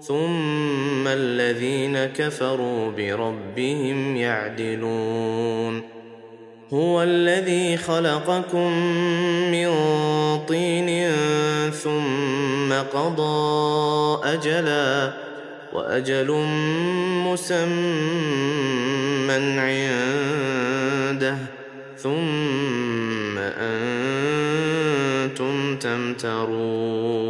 ثم الذين كفروا بربهم يعدلون. هو الذي خلقكم من طين ثم قضى أجلا وأجل مسمى عنده ثم أنتم تمترون.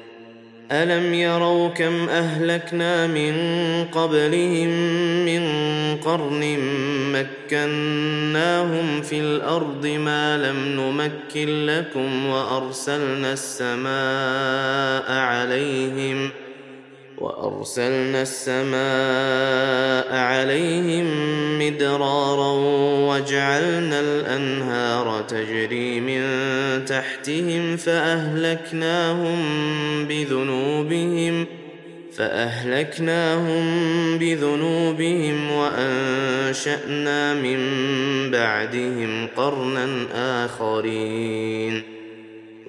الم يروا كم اهلكنا من قبلهم من قرن مكناهم في الأرض ما لم نمكن لكم وارسلنا السماء عليهم وارسلنا السماء عليهم مدرارا وجعلنا الانهار تجري من تحتهم فأهلكناهم بذنوبهم فأهلكناهم بذنوبهم وأنشأنا من بعدهم قرنا آخرين.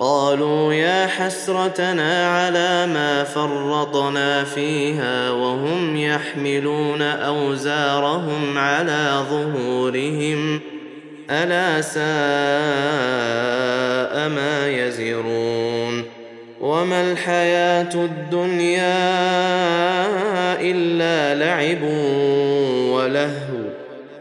قالوا يا حسرتنا على ما فرطنا فيها وهم يحملون أوزارهم على ظهورهم ألا ساء ما يزرون وما الحياة الدنيا إلا لعب ولهو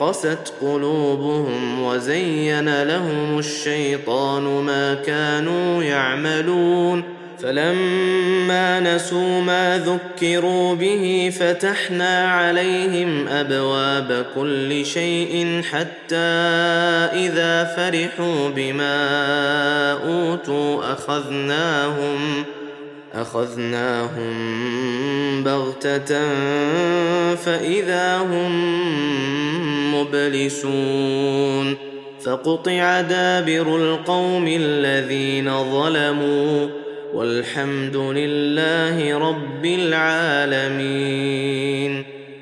قست قلوبهم وزين لهم الشيطان ما كانوا يعملون فلما نسوا ما ذكروا به فتحنا عليهم أبواب كل شيء حتى إذا فرحوا بما أوتوا أخذناهم أخذناهم بغتة فإذا هم مبلسون فقطع دابر القوم الذين ظلموا والحمد لله رب العالمين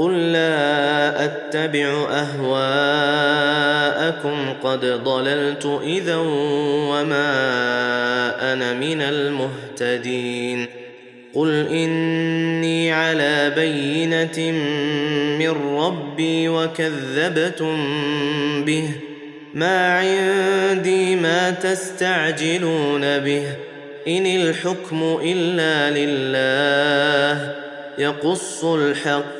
قل لا اتبع اهواءكم قد ضللت اذا وما أنا من المهتدين قل اني على بينه من ربي وكذبتم به ما عندي ما تستعجلون به ان الحكم الا لله يقص الحق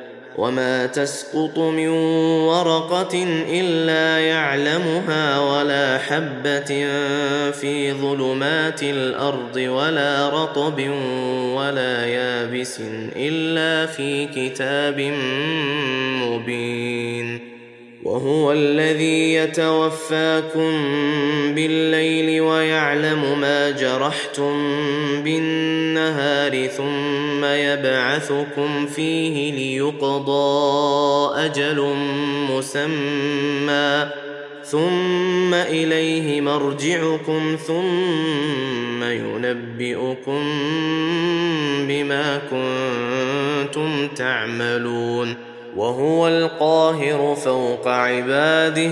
وما تسقط من ورقه الا يعلمها ولا حبه في ظلمات الأرض ولا رطب ولا يابس الا في كتاب مبين وهو الذي يتوفاكم بالليل ويعلم ما جرحتم بالنهار ثم يبعثكم فيه ليقضى أجل مسمى ثم إليه مرجعكم ثم ينبئكم بما كنتم تعملون وهو القاهر فوق عباده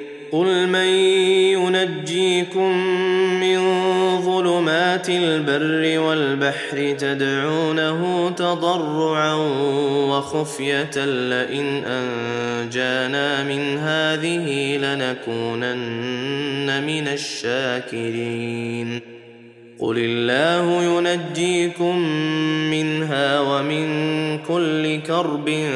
قل من ينجيكم من ظلمات البر والبحر تدعونه تضرعا وخفيه لئن انجانا من هذه لنكونن من الشاكرين قل الله ينجيكم منها ومن كل كرب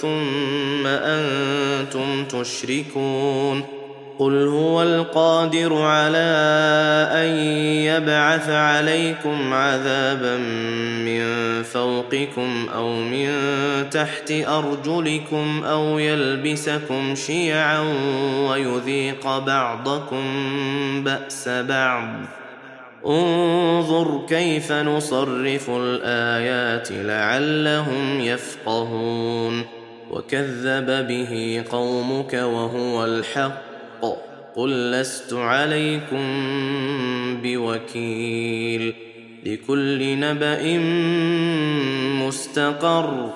ثم أنتم تشركون قل هو القادر على ان يبعث عليكم عذابا من فوقكم أو من تحت ارجلكم أو يلبسكم شيعا ويذيق بعضكم باس بعض. انظر كيف نصرف الايات لعلهم يفقهون. وكذب به قومك وهو الحق قل لست عليكم بوكيل. لكل نبأ مستقر.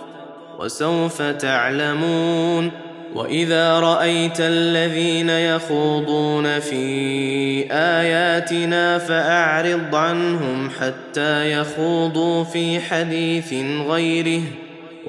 وسوف تعلمون. وإذا رأيت الذين يخوضون في آياتنا فأعرض عنهم حتى يخوضوا في حديث غيره.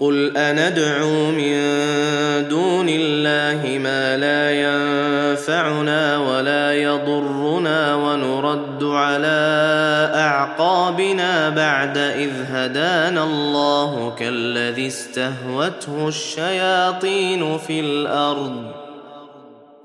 قل أندعو من دون الله ما لا ينفعنا ولا يضرنا ونرد على أعقابنا بعد إذ هدانا الله كالذي استهوته الشياطين في الأرض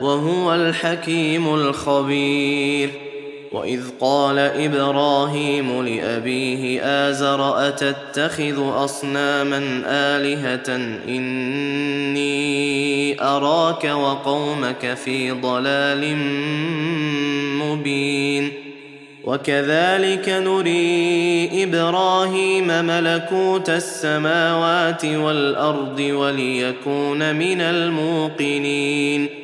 وهو الحكيم الخبير. وإذ قال إبراهيم لأبيه آزر أتتخذ أصناما آلهة إني أراك وقومك في ضلال مبين. وكذلك نري إبراهيم ملكوت السماوات والأرض وليكون من الموقنين.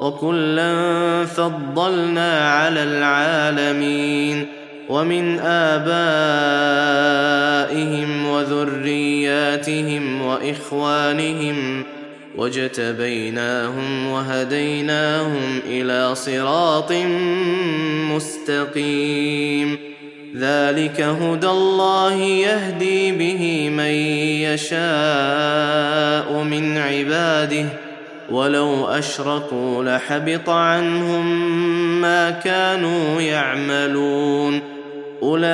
وكلا فضلنا على العالمين ومن آبائهم وذرياتهم وإخوانهم واجتبيناهم وهديناهم إلى صراط مستقيم ذلك هدى الله يهدي به من يشاء من عباده ولو أشركوا لحبط عنهم ما كانوا يعملون. أولئك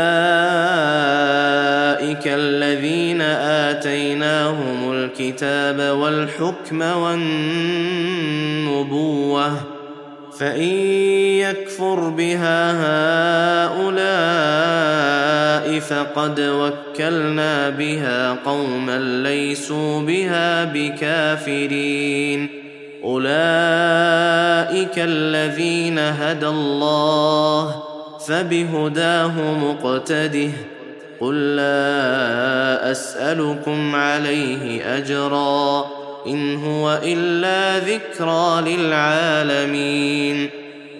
الذين آتيناهم الكتاب والحكم والنبوة فإن يكفر بها هؤلاء فقد وكلنا بها قوما ليسوا بها بكافرين. أولئك الذين هدى الله فبهداه مقتده قل لا أسألكم عليه أجرا إن هو إلا ذكرى للعالمين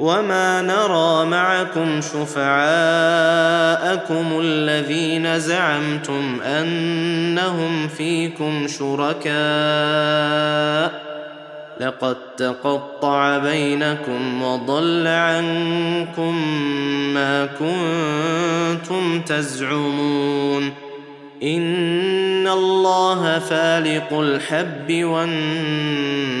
وما نرى معكم شفعاءكم الذين زعمتم انهم فيكم شركاء لقد تقطع بينكم وضل عنكم ما كنتم تزعمون ان الله فالق الحب والنوى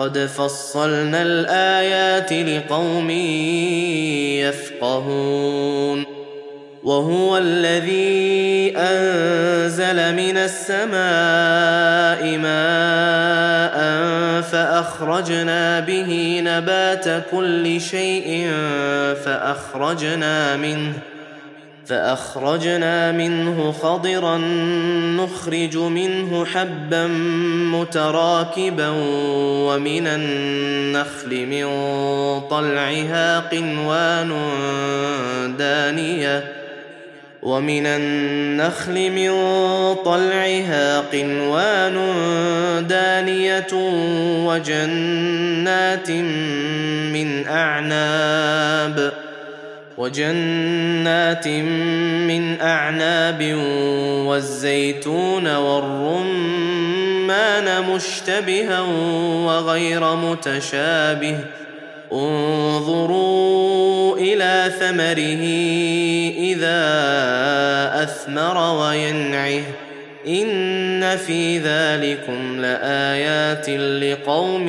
قد فصلنا الآيات لقوم يفقهون وهو الذي أنزل من السماء ماء فأخرجنا به نبات كل شيء فأخرجنا منه فأخرجنا منه خضرا نخرج منه حبا متراكبا ومن النخل من طلعها قنوان دانية ومن النخل من طلعها قنوان دانية وجنات من أعناب وجنات من أعناب والزيتون والرمان مشتبها وغير متشابه انظروا إلى ثمره إذا أثمر وينعه إن في ذلكم لآيات لقوم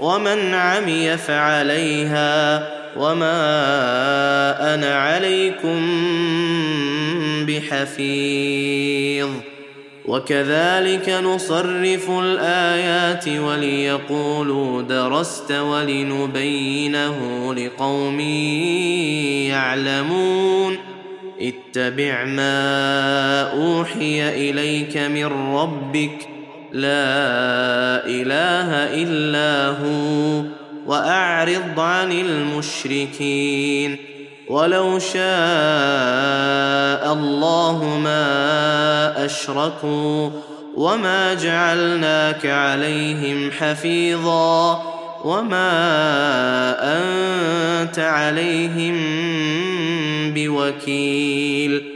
ومن عمي فعليها وما أنا عليكم بحفيظ. وكذلك نصرف الآيات وليقولوا درست ولنبينه لقوم يعلمون. اتبع ما أوحي إليك من ربك لا إله إلا هو وأعرض عن المشركين ولو شاء الله ما أشركوا وما جعلناك عليهم حفيظا وما أنت عليهم بوكيل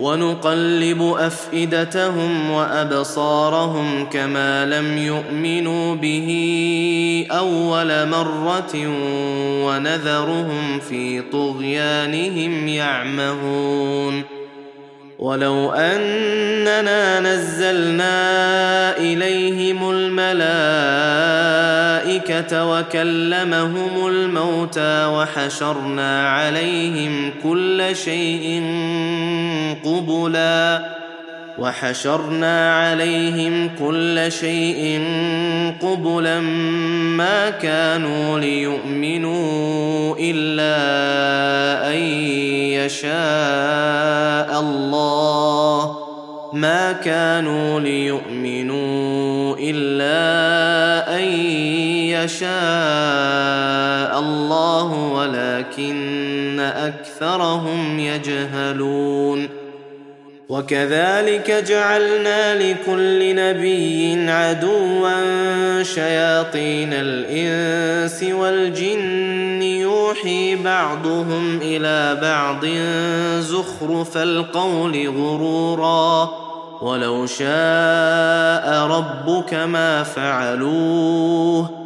ونقلب أفئدتهم وأبصارهم كما لم يؤمنوا به أول مرة ونذرهم في طغيانهم يعمهون. ولو أننا نزلنا إليهم الملائكة وكلمهم الموتى وحشرنا عليهم كل شيء قبلا وحشرنا عليهم كل شيء قبلا ما كانوا ليؤمنوا إلا أن يشاء الله ما كانوا ليؤمنوا إلا أن يشاء الله ولكن أكثرهم يجهلون. وكذلك جعلنا لكل نبي عدوا شياطين الإنس والجن يوحي بعضهم إلى بعض زخرف القول غرورا. ولو شاء ربك ما فعلوه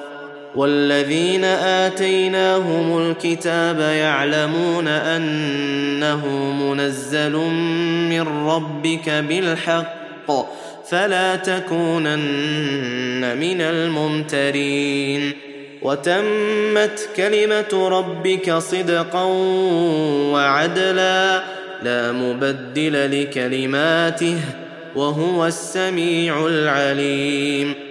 والذين آتيناهم الكتاب يعلمون أنه منزل من ربك بالحق فلا تكونن من الممترين وتمت كلمة ربك صدقا وعدلا لا مبدل لكلماته وهو السميع العليم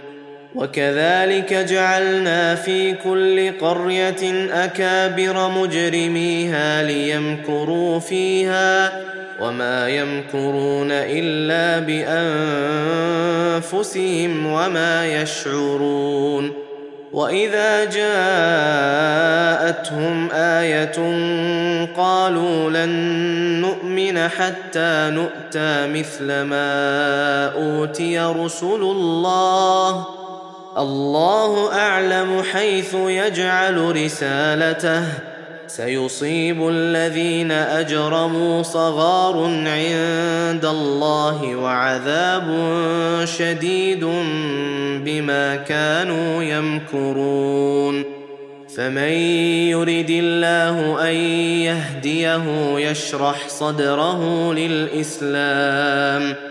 وكذلك جعلنا في كل قرية أكابر مجرميها ليمكروا فيها وما يمكرون إلا بأنفسهم وما يشعرون وإذا جاءتهم آية قالوا لن نؤمن حتى نؤتى مثل ما أوتي رسل الله الله أعلم حيث يجعل رسالته. سيصيب الذين أجرموا صغار عند الله وعذاب شديد بما كانوا يمكرون. فمن يرد الله أن يهديه يشرح صدره للإسلام.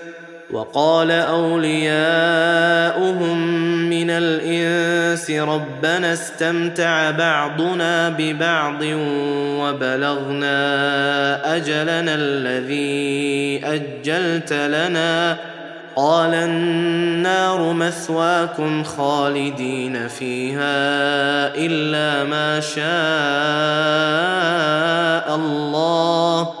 وقال أولياؤهم من الإنس ربنا استمتع بعضنا ببعض وبلغنا أجلنا الذي أجلت لنا. قال النار مثواكم خالدين فيها إلا ما شاء الله.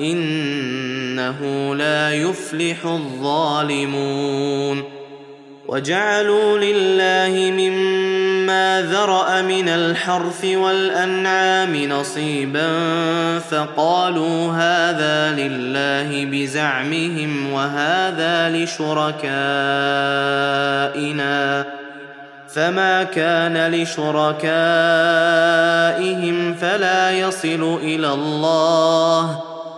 إنه لا يفلح الظالمون وجعلوا لله مما ذرأ من الحرث والأنعام نصيبا فقالوا هذا لله بزعمهم وهذا لشركائنا فما كان لشركائهم فلا يصل إلى الله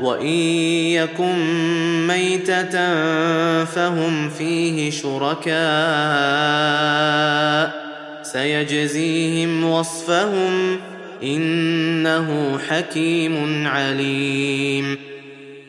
وإن يكن ميتة فهم فيه شركاء سيجزيهم وصفهم إنه حكيم عليم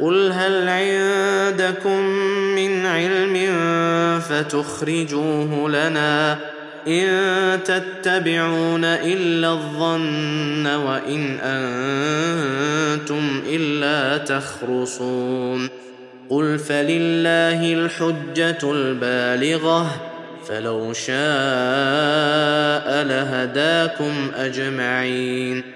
قل هل عندكم من علم فتخرجوه لنا ان تتبعون الا الظن وان أنتم الا تخرصون قل فلله الحجه البالغه فلو شاء لهداكم اجمعين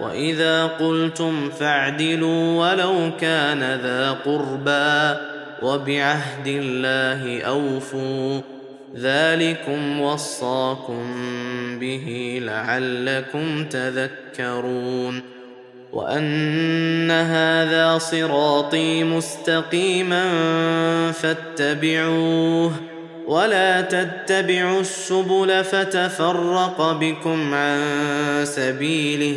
وإذا قلتم فاعدلوا ولو كان ذا قربى وبعهد الله أوفوا ذلكم وصاكم به لعلكم تذكرون وأن هذا صراطي مستقيما فاتبعوه ولا تتبعوا السبل فتفرق بكم عن سبيله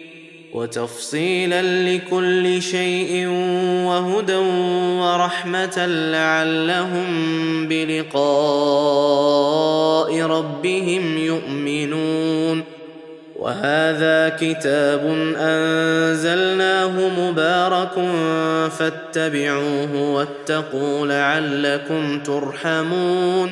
وتفصيلا لكل شيء وهدى ورحمة لعلهم بلقاء ربهم يؤمنون. وهذا كتاب أنزلناه مبارك فاتبعوه واتقوا لعلكم ترحمون.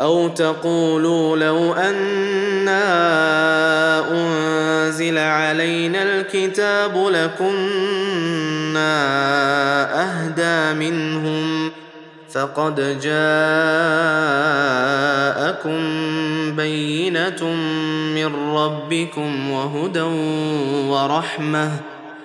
أو تقولوا لو أنا أنزل علينا الكتاب لكنا أهدى منهم فقد جاءكم بينة من ربكم وهدى ورحمة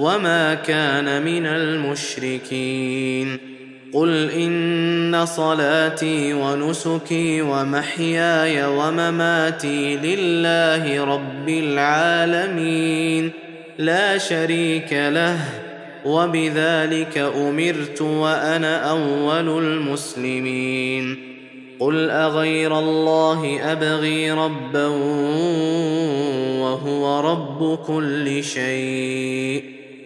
وما كان من المشركين قل ان صلاتي ونسكي ومحياي ومماتي لله رب العالمين لا شريك له وبذلك امرت وأنا اول المسلمين قل اغير الله ابغي ربا وهو رب كل شيء